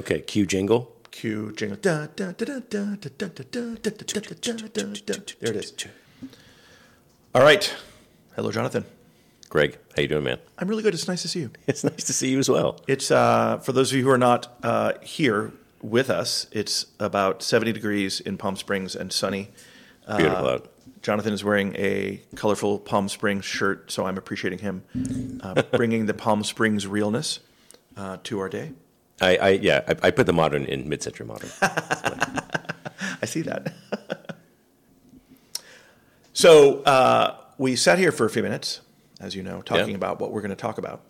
Okay, cue jingle. Cue jingle. There it is. All right. Hello, Jonathan. Greg, how you doing, man? I'm really good. It's nice to see you. It's nice to see you as well. It's uh, for those of you who are not uh, here with us. It's about 70 degrees in Palm Springs and sunny. Beautiful out. Jonathan is wearing a colorful Palm Springs shirt, so I'm appreciating him bringing the Palm Springs realness to our day. I, I yeah, I, I put the modern in mid-century modern. I see that. so uh, we sat here for a few minutes, as you know, talking Yeah. about what we're going to talk about.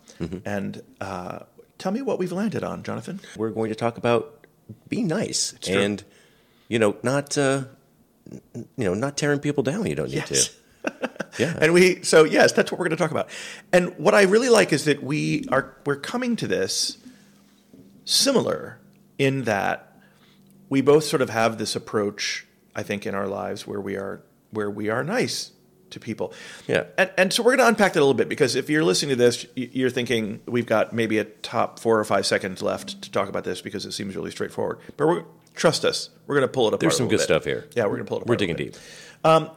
And uh, tell me what we've landed on, Jonathan. We're going to talk about being nice true. and you know not uh, you know not tearing people down. You don't need Yes. to. Yeah. And we, so yes, that's what we're going to talk about. And what I really like is that we are we're coming to this similar in that we both sort of have this approach, I think, in our lives where we are where we are nice to people. Yeah. And, and so we're going to unpack that a little bit because if you're listening to this, you're thinking we've got maybe a top four or five seconds left to talk about this because it seems really straightforward. But we're, trust us, we're going to pull it apart. There's some good bit. stuff here. Yeah, we're going to pull it apart. We're digging deep. Um,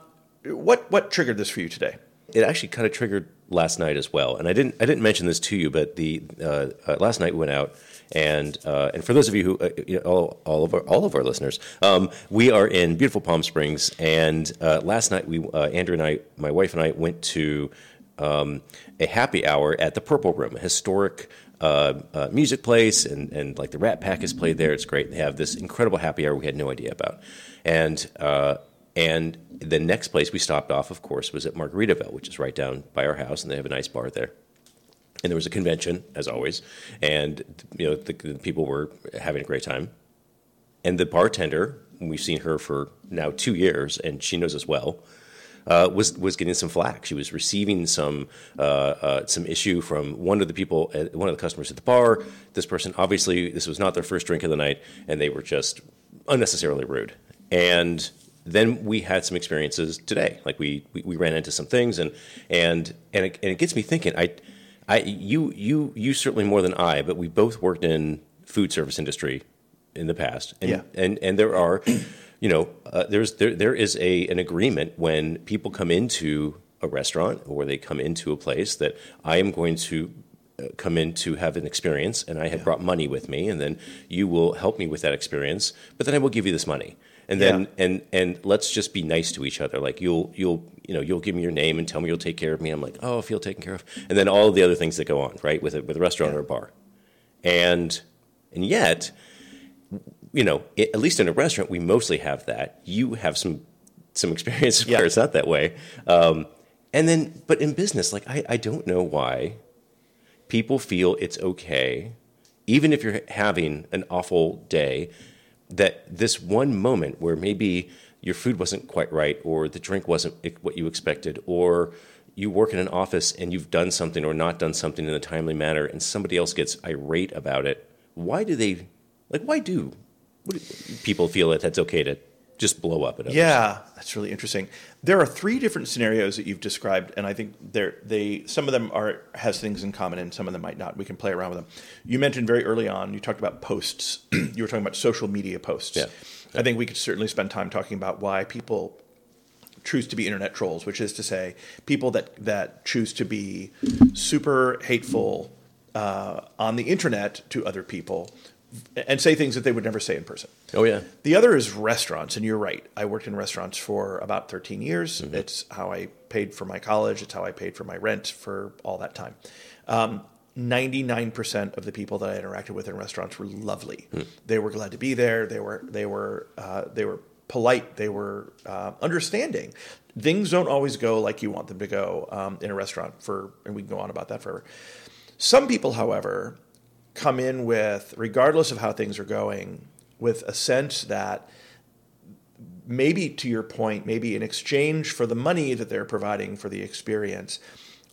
what what triggered this for you today? It actually kind of triggered last night as well, and I didn't I didn't mention this to you, but the uh, uh, last night we went out, and uh, and for those of you who uh, you know, all, all of our all of our listeners, um, we are in beautiful Palm Springs, and uh, last night we uh, Andrew and I, my wife and I, went to um, a happy hour at the Purple Room, a historic. Uh, uh, music place and, and like the Rat Pack is played there. It's great. They have this incredible happy hour we had no idea about, and uh, and the next place we stopped off, of course, was at Margaritaville, which is right down by our house, and they have a nice bar there. And there was a convention, as always, and you know the, the people were having a great time. And the bartender, we've seen her for now two years, and she knows us well. Uh, was was getting some flack. She was receiving some uh, uh, some issue from one of the people, one of the customers at the bar. This person, obviously, this was not their first drink of the night, and they were just unnecessarily rude. And then we had some experiences today. Like we we, we ran into some things, and and and it, and it gets me thinking. I I you you you certainly more than I, but we both worked in food service industry in the past, and Yeah. and and there are, you know, uh, there's there there is a an agreement when people come into a restaurant or they come into a place that I am going to uh, come in to have an experience, and I have brought money with me, and then you will help me with that experience, but then I will give you this money. And then Yeah. and and let's just be nice to each other. Like you'll you'll you know you'll give me your name and tell me you'll take care of me. I'm like oh I feel taken care of. And then all the other things that go on right with a, with a restaurant or a bar, and and yet you know, i at least in a restaurant, we mostly have that. You have some some experience Yeah. where it's not that way. Um, and then, but in business, like I, I don't know why people feel it's okay, even if you're having an awful day, that this one moment where maybe your food wasn't quite right, or the drink wasn't what you expected, or you work in an office and you've done something or not done something in a timely manner, and somebody else gets irate about it. Why do they, like, why do, people feel that that's okay to just blow up at others? Yeah, that's really interesting. There are three different scenarios that you've described, and I think they're, they some of them are has things in common, and some of them might not. We can play around with them. You mentioned very early on. You talked about posts. you were talking about social media posts. Yeah. I think we could certainly spend time talking about why people choose to be internet trolls, which is to say, people that that choose to be super hateful uh, on the internet to other people and say things that they would never say in person. Oh yeah. The other is restaurants, and you're right. I worked in restaurants for about 13 years. Mm-hmm. It's how I paid for my college. It's how I paid for my rent for all that time. Um, 99% of the people that I interacted with in restaurants were lovely. Hmm. They were glad to be there. They were they were uh, they were polite. They were uh, understanding. Things don't always go like you want them to go um, in a restaurant. For and we can go on about that forever. Some people, however, come in with, regardless of how things are going, with a sense that maybe to your point, maybe in exchange for the money that they're providing for the experience,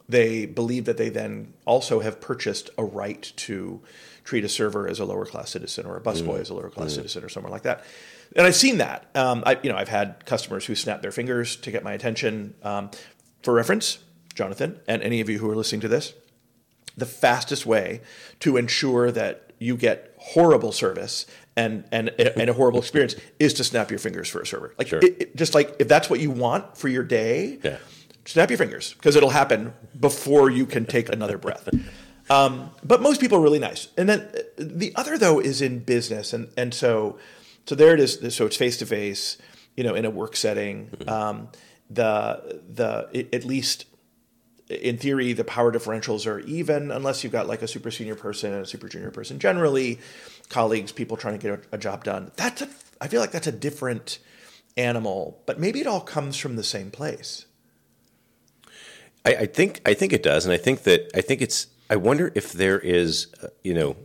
they believe that they then also have purchased a right to treat a server as a lower class citizen or a busboy as a lower class citizen or someone like that. And I've seen that. Um, I, you know, I've had customers who snap their fingers to get my attention. Um, for reference, Jonathan, and any of you who are listening to this, the fastest way to ensure that you get horrible service and and and a horrible experience is to snap your fingers for a server. Like Sure. it, it- just like if that's what you want for your day, Yeah. snap your fingers because it'll happen before you can take another breath. Um, but most people are really nice. And then uh, the other though is in business, and and so so there it is. So it's face to face, you know, in a work setting. Um, the the it, at least in theory, the power differentials are even unless you've got like a super senior person and a super junior person. Generally, colleagues, people trying to get a, job done. That's a. I feel like that's a different animal, but maybe it all comes from the same place. I, I think I think it does, and I think that I think it's. I wonder if there is, uh, you know,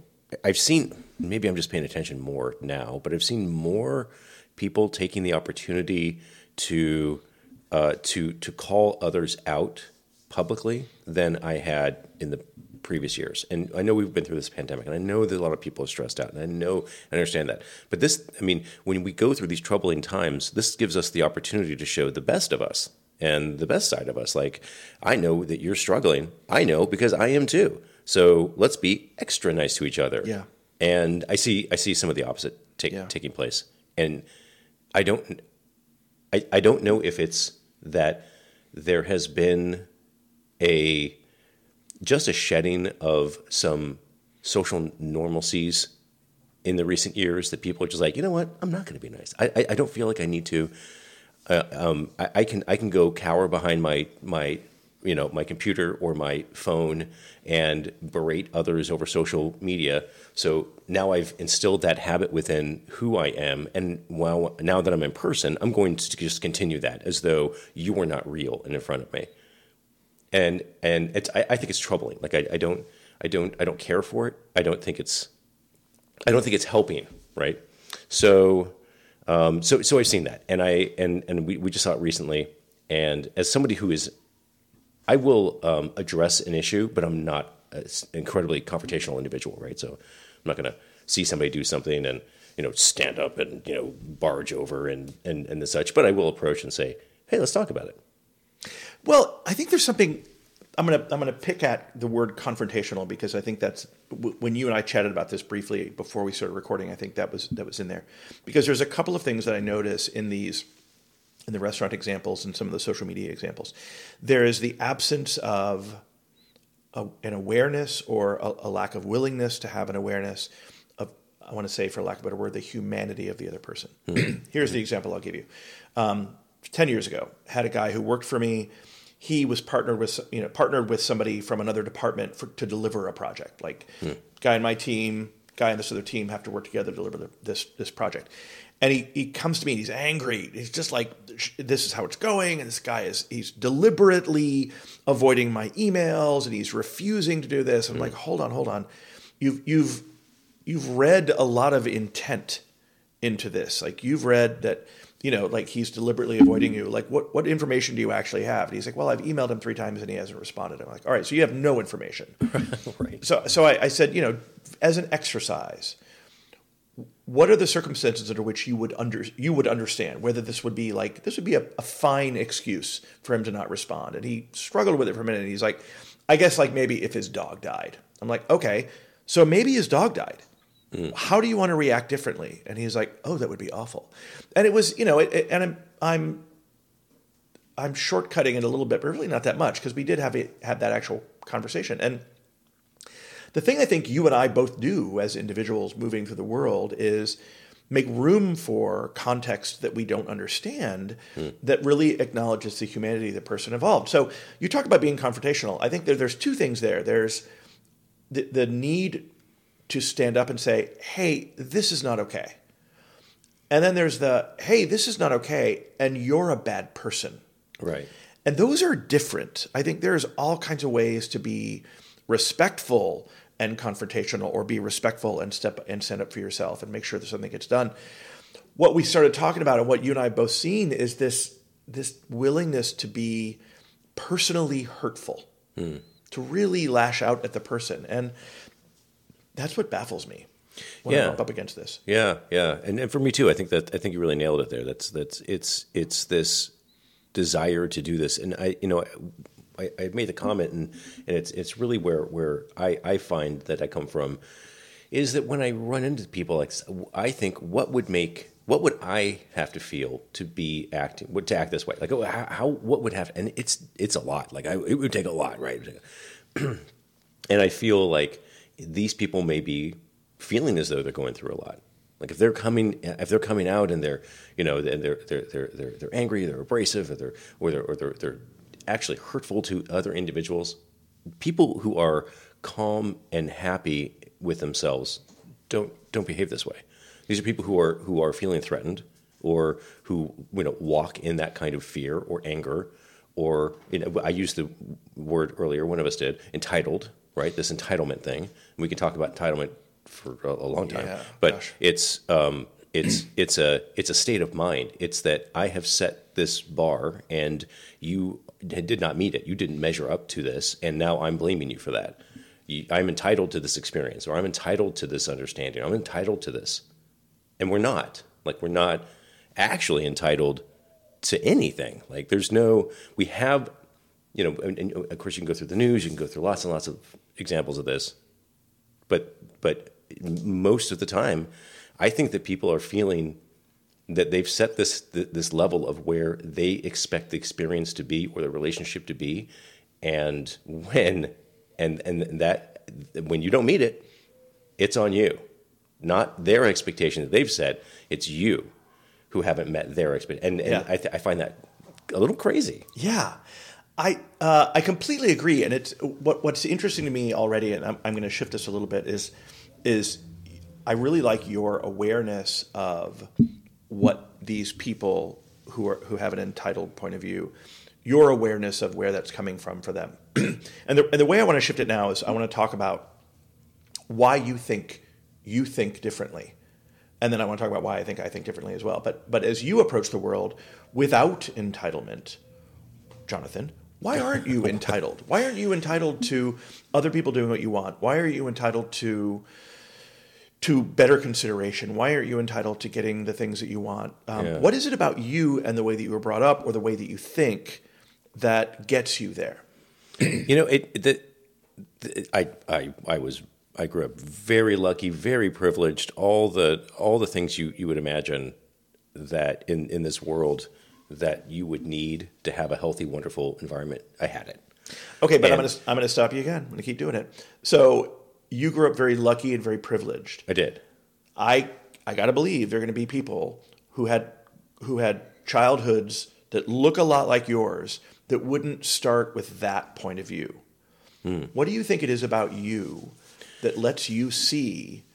I've seen. Maybe I'm just paying attention more now, but I've seen more people taking the opportunity to uh, to to call others out publicly than I had in the previous years. And I know we've been through this pandemic, and I know that a lot of people are stressed out, and I know I understand that. But this, I mean, when we go through these troubling times, this gives us the opportunity to show the best of us and the best side of us. Like, I know that you're struggling. I know because I am too. So let's be extra nice to each other. Yeah. And I see, I see some of the opposite take, Yeah. taking place, and I don't, I, I don't know if it's that there has been a just a shedding of some social normalcies in the recent years that people are just like, you know what, I'm not going to be nice. I, I, I don't feel like I need to. Uh, um, I, I can I can go cower behind my my you know my computer or my phone and berate others over social media. So now I've instilled that habit within who I am, and while now that I'm in person, I'm going to just continue that as though you are not real and in front of me and and it's I, I think it's troubling. Like I, I don't I don't I don't care for it. I don't think it's I don't think it's helping. Right. So um, so so I've seen that, and I and and we, we just saw it recently. And as somebody who is, I will um, address an issue, but I'm not an incredibly confrontational individual. Right. So I'm not going to see somebody do something and you know stand up and you know barge over and and and the such. But I will approach and say, hey, let's talk about it. Well, I think there's something. I'm gonna I'm gonna pick at the word confrontational because I think that's w- when you and I chatted about this briefly before we started recording. I think that was that was in there because there's a couple of things that I notice in these in the restaurant examples and some of the social media examples. There is the absence of a, an awareness or a, a lack of willingness to have an awareness of I want to say, for lack of a better word, the humanity of the other person. Here's the example I'll give you. Um, Ten years ago, had a guy who worked for me. He was partnered with you know partnered with somebody from another department for, to deliver a project. Like guy in my team, guy in this other team have to work together to deliver the, this this project. And he, he comes to me and he's angry. He's just like, this is how it's going. And this guy is, he's deliberately avoiding my emails and he's refusing to do this. I'm hmm. like, hold on, hold on. You've, you've, you've read a lot of intent into this. Like you've read that, you know, like he's deliberately avoiding you. Like what, what information do you actually have? And he's like, well, I've emailed him three times and he hasn't responded. I'm like, all right, so you have no information. right. So, so I, I said, you know, as an exercise, what are the circumstances under which you would under you would understand whether this would be like this would be a, a fine excuse for him to not respond? And he struggled with it for a minute. And he's like, I guess like maybe if his dog died. I'm like, okay, so maybe his dog died. How do you want to react differently? And he's like, oh, that would be awful. And it was, you know, it, it- and I'm I'm I'm shortcutting it a little bit, but really not that much because we did have a, have that actual conversation. And the thing I think you and I both do as individuals moving through the world is make room for context that we don't understand hmm. that really acknowledges the humanity of the person involved. So you talk about being confrontational. I think there, there's two things there. There's the, the need to stand up and say, hey, this is not okay. And then there's the, hey, this is not okay, and you're a bad person. Right. And those are different. I think there's all kinds of ways to be respectful and confrontational or be respectful and step and stand up for yourself and make sure that something gets done. What we started talking about and what you and I have both seen is this this willingness to be personally hurtful, hmm. to really lash out at the person. And that's what baffles me when Yeah. I'm up, up against this. Yeah, yeah, and and for me too. I think that I think you really nailed it there. That's that's it's it's this desire to do this, and I you know I, I made the comment, and and it's it's really where where I I find that I come from is that when I run into people, like I think, what would make what would I have to feel to be acting to act this way? Like, oh, how, how what would have? And it's it's a lot. Like, I, it would take a lot, right? and I feel like these people may be feeling as though they're going through a lot. Like if they're coming, if they're coming out and they're, you know, they're they're they're they're, they're angry, they're abrasive, or they're or they're or they're, they're actually hurtful to other individuals. People who are calm and happy with themselves don't don't behave this way. These are people who are who are feeling threatened or who you know walk in that kind of fear or anger or you know I used the word earlier one of us did entitled right this entitlement thing. We can talk about entitlement for a, a long time Yeah, but gosh. it's um, it's it's a it's a state of mind. It's that I have set this bar and you did not meet it. You didn't measure up to this and now I'm blaming you for that. You, I'm entitled to this experience or I'm entitled to this understanding I'm entitled to this. And we're not. Like we're not actually entitled to anything. Like there's no we have you know and, and of course you can go through the news you can go through lots and lots of examples of this but but most of the time i think that people are feeling that they've set this this level of where they expect the experience to be or the relationship to be. And when and and that when you don't meet it it's on you. Not their expectation that they've set it's you who haven't met their expectation and, and Yeah. I, th- I find that a little crazy. Yeah, I uh, I completely agree, and it's what what's interesting to me already, and I'm, I'm going to shift this a little bit is is I really like your awareness of what these people who are who have an entitled point of view, your awareness of where that's coming from for them, and the and the way I want to shift it now is I want to talk about why you think you think differently. And then I want to talk about why I think I think differently as well. But but as you approach the world without entitlement, Jonathan, why aren't you entitled? Why aren't you entitled to other people doing what you want? Why are you entitled to to better consideration? Why aren't you entitled to getting the things that you want? Um, Yeah. What is it about you and the way that you were brought up, or the way that you think, that gets you there? You know, it, the, the, I, I, I was, I grew up very lucky, very privileged. All the, all the things you, you would imagine that in, in this world that you would need to have a healthy, wonderful environment. I had it. Okay, but I'm And- going to I'm going to stop you again. I'm going to keep doing it. So you grew up very lucky and very privileged. I did. I I got to believe there are going to be people who had who had childhoods that look a lot like yours that wouldn't start with that point of view. Hmm. What do you think it is about you that lets you see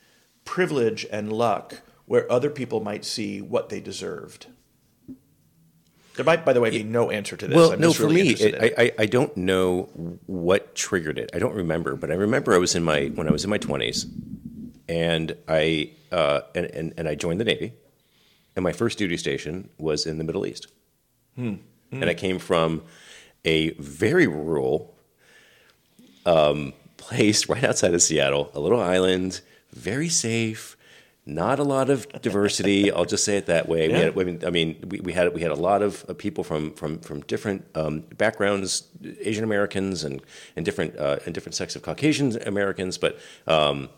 privilege and luck where other people might see what they deserved? There might, by the way, be no answer to this. Well, I'm no, just for really me, it, I, I, I don't know what triggered it. I don't remember, but I remember I was in my when I was in my twenties, and I uh, and, and and I joined the Navy, and my first duty station was in the Middle East, and I came from a very rural um, place right outside of Seattle, a little island, very safe. Not a lot of diversity. I'll just say it that way. We had, I mean, I mean, we, we had we had a lot of uh, people from from from different um, backgrounds, Asian Americans and and different uh, and different sects of Caucasian Americans, but um,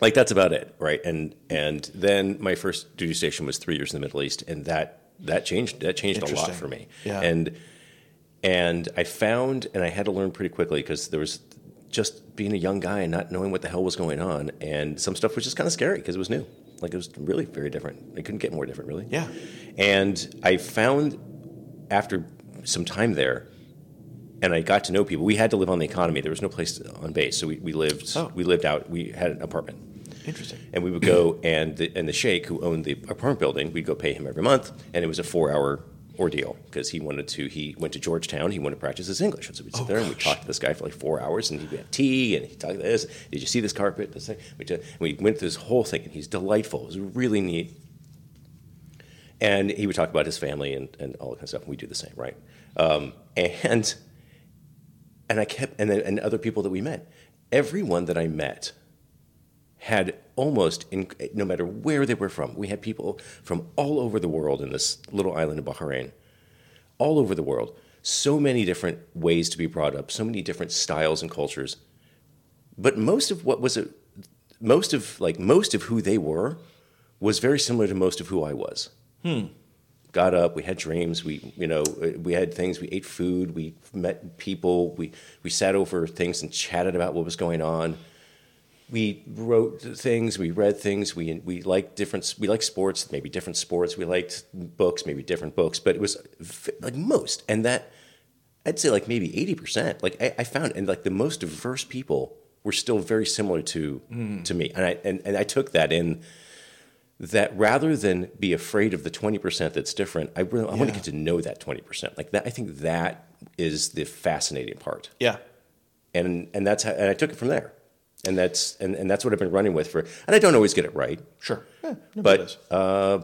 like that's about it, right? And and then my first duty station was three years in the Middle East, and that that changed that changed a lot for me. Yeah. And and I found, and I had to learn pretty quickly because there was just being a young guy and not knowing what the hell was going on, and some stuff was just kind of scary because it was new. Like it was really very different. It couldn't get more different, really. Yeah. And I found after some time there, and I got to know people. We had to live on the economy. There was no place on base, so we, we lived Oh. we lived out. We had an apartment Interesting. and we would go and the, and the sheikh who owned the apartment building, we'd go pay him every month, and it was a four hour ordeal because he wanted to. He went to Georgetown. He wanted to practice his English, and so we'd sit Oh, there and we talked to this guy for like four hours, and he'd have tea, and he'd talk about this. Did you see this carpet? This thing. We, did, we went through this whole thing, and he's delightful. It was really neat. And he would talk about his family and, and all that kind of stuff. And we do the same, right? Um, and and I kept and then and other people that we met. Everyone that I met had almost in, no matter where they were from. We had people from all over the world in this little island of Bahrain, all over the world. So many different ways to be brought up, so many different styles and cultures. But most of what was a, most of like most of who they were was very similar to most of who I was. Hmm. Got up, we had dreams, we you know we had things, we ate food, we met people, we we sat over things and chatted about what was going on. We wrote things, we read things, we we liked different we liked sports, maybe different sports, we liked books, maybe different books, but it was like most, and that I'd say like maybe eighty percent. Like I, I found, and like the most diverse people were still very similar to mm. to me, and I and, and I took that in. That rather than be afraid of the twenty percent that's different, I really I want to get to know that twenty percent. Like that, I think that is the fascinating part, Yeah. and and that's how, and I took it from there, and that's and, and that's what I've been running with for. And I don't always get it right, Sure. Yeah, but does. uh,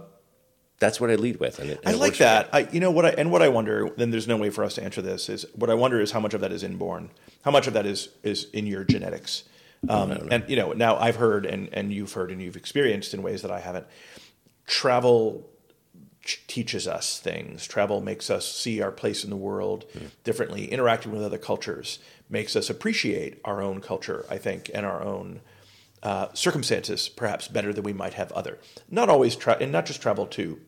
that's what I lead with, and it, and I like works for me. that. I, you know what I and what I wonder. Then there's no way for us to answer this. Is what I wonder is how much of that is inborn, how much of that is is in your genetics. Um, and you know, now I've heard and and you've heard and you've experienced in ways that I haven't. Travel teaches us things. Travel makes us see our place in the world differently. Interacting with other cultures makes us appreciate our own culture, I think, and our own uh, circumstances perhaps better than we might have other. Not always, tra- and not just travel to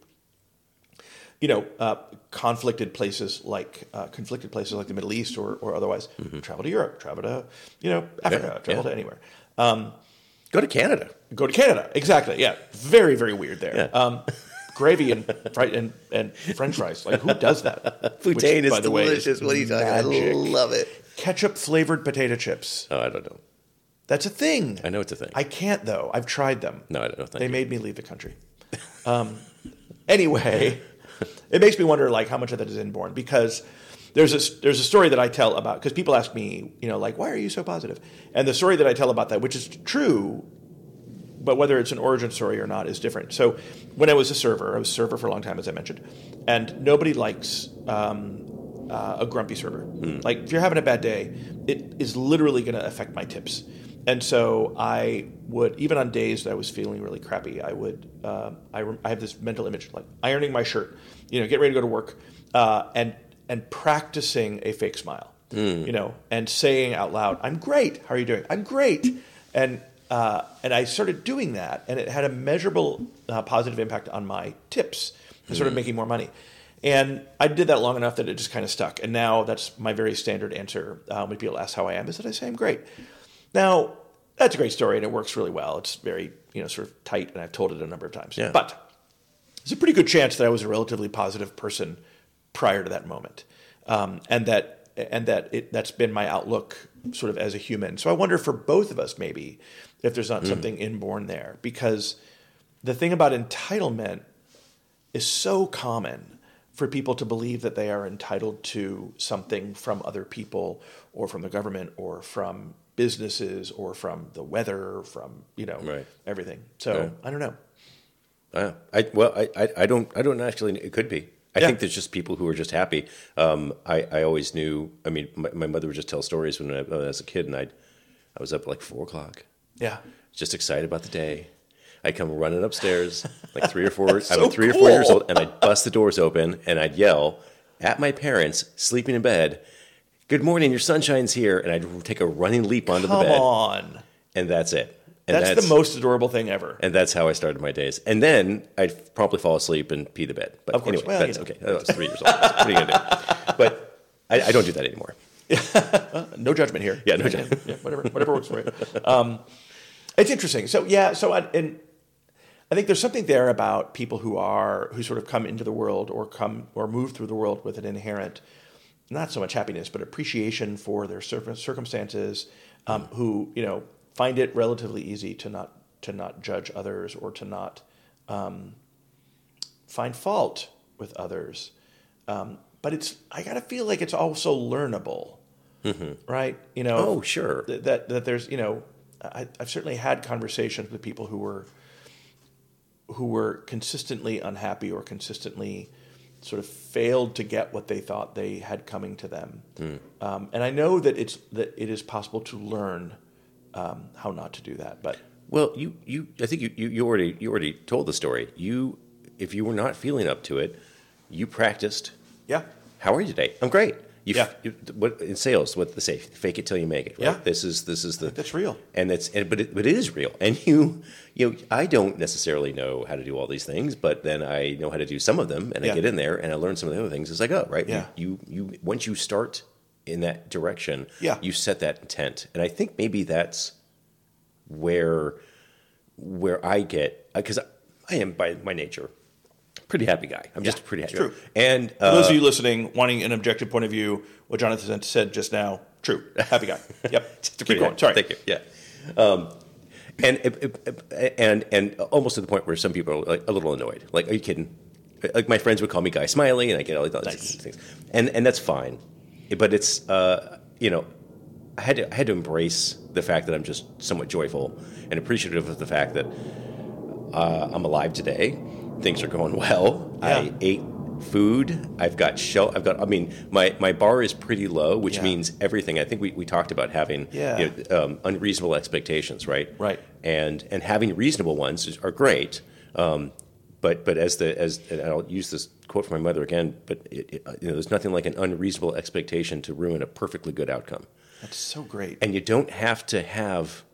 you know, uh, conflicted places like uh, conflicted places like the Middle East or, or otherwise. Travel to Europe, travel to you know Africa, Mm-hmm. Yeah, travel yeah. to anywhere. Go to Canada. Go to Canada, exactly. Yeah, very very weird there. Yeah. Um, gravy and, fri- and and French fries. Like who does that? Which, is by the way, delicious. what are you talking? I love it. Ketchup flavored potato chips. Oh, I don't know. That's a thing. I know it's a thing. I can't though. I've tried them. no, I don't. Thank they you. made me leave the country. Um, anyway, it makes me wonder like how much of that is inborn because there's a there's a story that I tell about because people ask me you know like why are you so positive? positive and the story that I tell about that which is true but whether it's an origin story or not is different. So when I was a server, I was a server for a long time as I mentioned, and nobody likes um, uh, a grumpy server. Like if you're having a bad day, it is literally going to affect my tips. And so I would, even on days that I was feeling really crappy, I would, uh, I, rem- I have this mental image like ironing my shirt, you know, get ready to go to work, uh, and and practicing a fake smile, you know, and saying out loud, "I'm great. How are you doing? I'm great." And uh, and I started doing that, and it had a measurable uh, positive impact on my tips, and sort of making more money. And I did that long enough that it just kind of stuck. And now that's my very standard answer uh, when people ask how I am is that I say I'm great. Now that's a great story, and it works really well. It's very you know sort of tight, and I've told it a number of times. Yeah. But there's a pretty good chance that I was a relatively positive person prior to that moment, um, and that and that it, that's been my outlook sort of as a human. So I wonder for both of us maybe if there's not something inborn there because the thing about entitlement is so common for people to believe that they are entitled to something from other people or from the government or from businesses or from the weather or from you know Right. everything so Yeah. i don't know Uh, I well, I, I, I don't I don't actually. It could be. I Yeah. think there's just people who are just happy. Um, I I always knew. I mean, my, my mother would just tell stories when I, when I was a kid, and I I was up at like four o'clock, yeah just excited about the day. I'd come running upstairs, like three or four. I so was three or four years old, and I'd bust the doors open, and I'd yell at my parents sleeping in bed. Good morning, your sunshine's here, and I'd take a running leap onto come the bed, on and that's it. And that's, the most adorable thing ever and that's how I started my days. And then I'd probably fall asleep and pee the bed. But Of course. anyway, Well, that's you know. okay. I was three years old. What are you gonna do? But I, I don't do that anymore. no judgment here Yeah, no judgment. yeah, whatever whatever works for you um, it's interesting so yeah so I, and I think there's something there about people who are who sort of come into the world or come or move through the world with an inherent not so much happiness but appreciation for their circumstances um, who you know find it relatively easy to not to not judge others or to not um, find fault with others. Um, but it's I gotta feel like it's also learnable. Right? You know Oh, sure. th- that that there's you know I, I've certainly had conversations with people who were who were consistently unhappy or consistently sort of failed to get what they thought they had coming to them, um, and I know that it's that it is possible to learn um, how not to do that. But Well, you, you I think you, you, you already you already told the story. You if you were not feeling up to it, you practiced. yeah, How are you today? I'm great. You, Yeah. you- what in sales, what they say, fake it till you make it. Right? Yeah. This is this is the That's real. and that's and, but it, but it is real. And you you know I don't necessarily know how to do all these things, but then I know how to do some of them, and Yeah. I get in there and I learn some of the other things as I go. Right? Yeah. You you once you start in that direction, Yeah. you set that intent, and I think maybe that's where where I get because I am by my nature pretty happy guy. I'm just a pretty happy. true. Guy. And uh, those of you listening, wanting an objective point of view, what Jonathan said just now, true. Happy guy. Yep. Just a Keep pretty going. happy- Sorry. Thank you. Yeah. Um, and and and almost to the point where some people are like a little annoyed. Like, are you kidding? Like my friends would call me Guy Smiley, and I get all these Nice. things, and and that's fine. But it's uh, you know, I had to I had to embrace the fact that I'm just somewhat joyful and appreciative of the fact that uh, I'm alive today. Things are going well. I ate food. I've got shell. I've got. I mean, my my bar is pretty low, which Yeah. means everything. I think we, we talked about having Yeah. you know, um, unreasonable expectations, right? Right. And and having reasonable ones are great. Um, but but as the as and I'll use this quote from my mother again. But it, it, you know, there's nothing like an unreasonable expectation to ruin a perfectly good outcome That's so great. and you don't have to have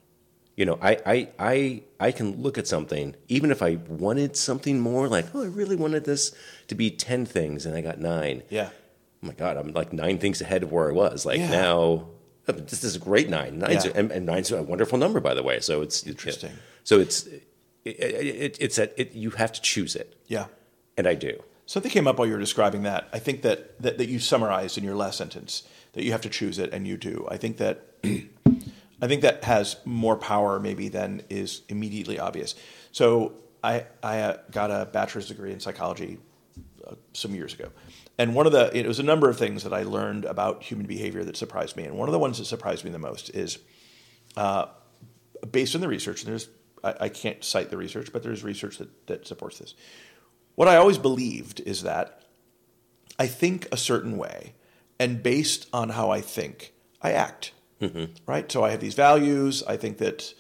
you know I, I i i can look at something even if i wanted something more like oh i really wanted this to be 10 things and i got nine yeah. oh my god i'm like nine things ahead of where i was like Yeah. now oh, this is a great nine nine's Yeah. and, and nine's a wonderful number by the way so it's Interesting. so it's it, it, it's that it, you have to choose it Yeah. and i do Something came up while you were describing that. I think that, that, that you summarized in your last sentence that you have to choose it, and you do. I think that I think that has more power maybe than is immediately obvious. So I I uh, got a bachelor's degree in psychology uh, some years ago, and one of the it was a number of things that I learned about human behavior that surprised me, and one of the ones that surprised me the most is uh, based on the research. There's I, I can't cite the research, but there's research that, that supports this. What I always believed is that I think a certain way, and based on how I think, I act. Mm-hmm. Right. So I have these values. I think that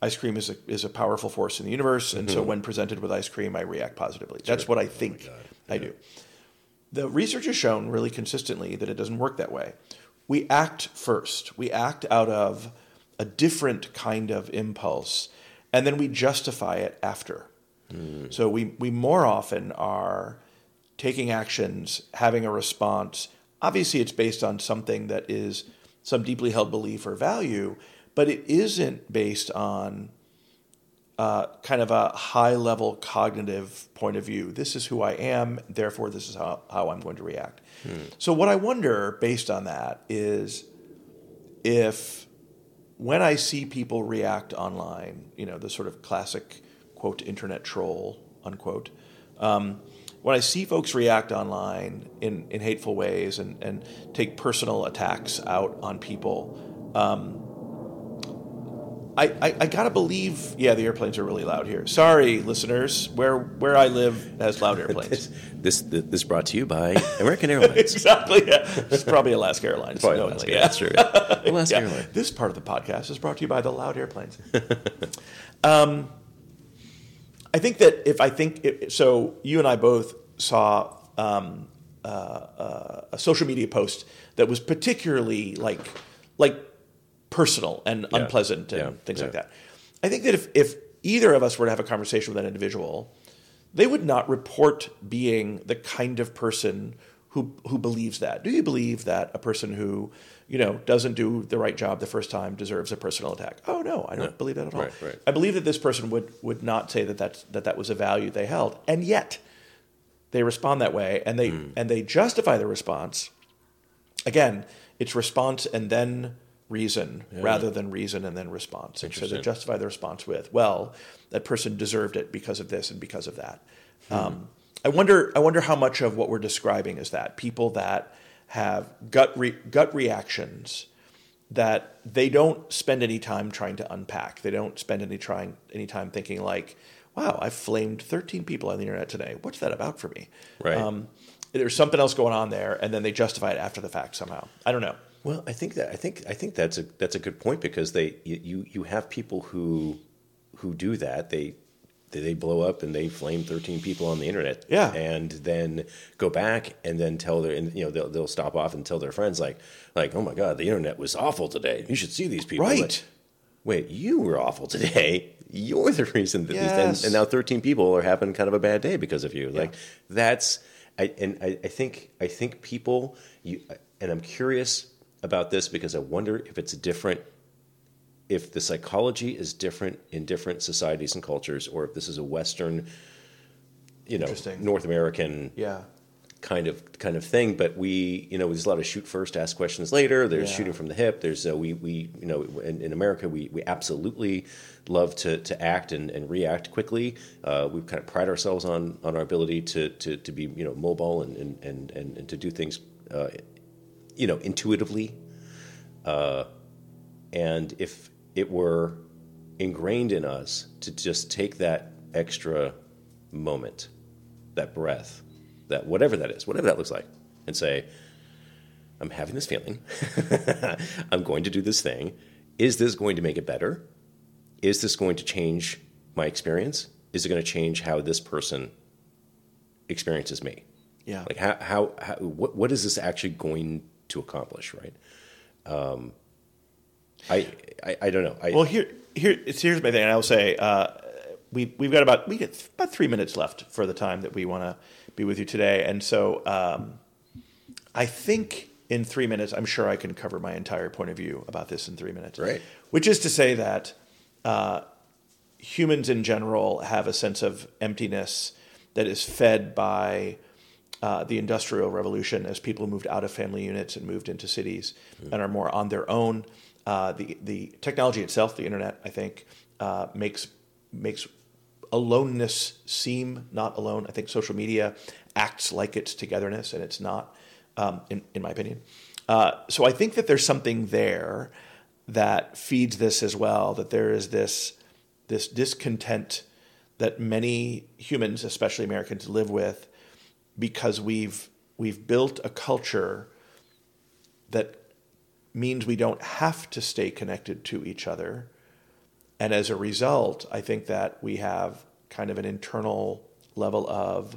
ice cream is a, is a powerful force in the universe, and so mm-hmm. when presented with ice cream, I react positively. That's what I think oh I do. The research has shown really consistently that it doesn't work that way. We act first. We act out of a different kind of impulse, and then we justify it after. Mm. So we, we more often are taking actions, having a response. Obviously, it's based on something that is some deeply held belief or value, but it isn't based on uh, kind of a high level cognitive point of view. This is who I am, therefore, this is how, how I'm going to react. So, what I wonder based on that is if when I see people react online, you know, the sort of classic quote internet troll unquote, um, when I see folks react online in, in hateful ways and, and take personal attacks out on people, um, I, I, I gotta believe, yeah, the airplanes are really loud here. Sorry, listeners, where where I live has loud airplanes. this this, this brought to you by american airlines exactly. Yeah. It's probably Alaska Airlines. Probably knowingly, Alaska, yeah. that's true yeah. Alaska Yeah. Airlines. This part of the podcast is brought to you by the loud airplanes. um, I think that if I think it, so, you and I both saw um, uh, uh, a social media post that was particularly like like personal and Yeah. unpleasant and Yeah. things like that. I think that if if either of us were to have a conversation with that individual, they would not report being the kind of person who who believes that. Do you believe that a person who you know doesn't do the right job the first time deserves a personal attack? Oh no, I don't believe that at all. Right, right. I believe that this person would would not say that that's, that that was a value they held, and yet they respond that way, and they Hmm. and they justify the response. Again, it's response and then reason rather than reason and then response. And so they justify the response with, well, that person deserved it because of this and because of that. Hmm. Um, I wonder. I wonder how much of what we're describing is that people that have gut re- gut reactions that they don't spend any time trying to unpack. They don't spend any trying any time thinking like, "Wow, I flamed 13 people on the internet today. What's that about for me?" Right. Um, there's something else going on there, and then they justify it after the fact somehow. I don't know. Well, I think that I think I think that's a that's a good point because they you you have people who who do that. They they blow up and they flame 13 people on the internet. Yeah. And then go back and then tell their, and, you know, they'll, they'll stop off and tell their friends like, like, oh my God, the internet was awful today. You should see these people. Right. Like, Wait, you were awful today. You're the reason that these, and, and now 13 people are having kind of a bad day because of you. Like that's, I, and I, I think, I think people, you, and I'm curious about this because I wonder if it's a different if the psychology is different in different societies and cultures, or if this is a Western, you know, North American Yeah. kind of kind of thing. But we, you know, there's a lot of shoot first, ask questions later. There's Yeah. shooting from the hip. There's uh, we we you know in, in America we we absolutely love to to act and, and react quickly. Uh, we kind of pride ourselves on on our ability to to, to be you know mobile and and and, and, and to do things, uh, you know, intuitively. Uh, and if it were ingrained in us to just take that extra moment, that breath, that whatever that is, whatever that looks like, and say, I'm having this feeling. I'm going to do this thing. Is this going to make it better? Is this going to change my experience? Is it going to change how this person experiences me? Yeah. Like how, how, how what, what is this actually going to accomplish, right? Um, I, I, I don't know. I, Well, here, here, here's my thing. And I will say, uh, we we've got about we get about three minutes left for the time that we want to be with you today, and so um, I think in three minutes, I'm sure I can cover my entire point of view about this in three minutes. Right. Which is to say that uh, humans in general have a sense of emptiness that is fed by uh, the industrial revolution as people moved out of family units and moved into cities and are more on their own. Uh, the the technology itself, the internet, I think, uh, makes makes aloneness seem not alone. I think social media acts like it's togetherness, and it's not, um, in in my opinion. Uh, so I think that there's something there that feeds this as well. That there is this this discontent that many humans, especially Americans, live with because we've we've built a culture that means we don't have to stay connected to each other. And as a result, I think that we have kind of an internal level of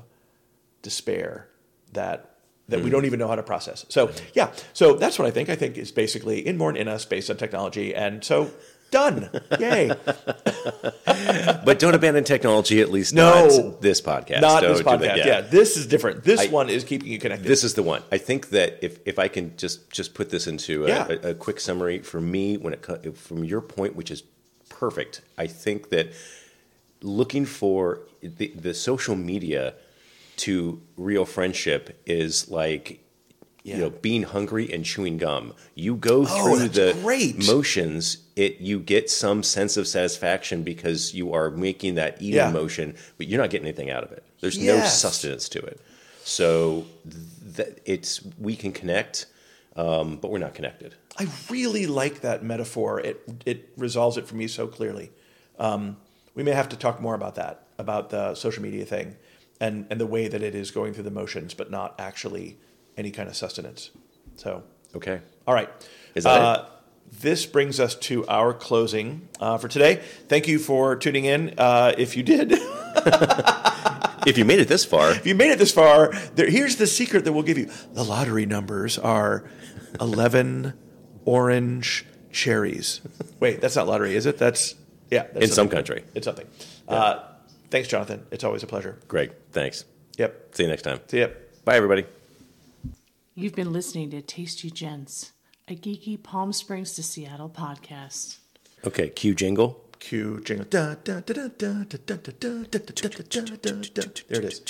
despair that that we hmm. don't even know how to process. So yeah, so that's what I think. I think is basically inborn in us based on technology. And so done. Yay. but don't abandon technology. At least No. not this podcast. Not Don't this that. podcast. Yeah. this is different. This I- one is keeping you connected. This is the one. I think that if, if I can just just put this into a, Yeah. a, a quick summary for me, when it from your point, which is perfect, I think that looking for the, the social media to real friendship is like Yeah. you know being hungry and chewing gum. You go Oh, through the great. motions, it you get some sense of satisfaction because you are making that eating Yeah. motion, but you're not getting anything out of it. There's no sustenance to it. So that it's we can connect, um, but we're not connected. I really like that metaphor. It it resolves it for me so clearly. Um, we may have to talk more about that, about the social media thing, and and the way that it is going through the motions, but not actually any kind of sustenance. So, Okay. all right. Is that uh, This brings us to our closing uh, for today. Thank you for tuning in. Uh, if you did, If you made it this far, if you made it this far, there, here's the secret that we'll give you. The lottery numbers are 11 orange cherries. Wait, that's not lottery, is it? That's, yeah. That's in some country. It's something. Uh, thanks, Jonathan. It's always a pleasure. Greg, thanks. Yep. See you next time. See ya. Bye, everybody. You've been listening to Tasty Gents, a geeky Palm Springs to Seattle podcast. Okay, cue jingle. Cue jingle. There it is.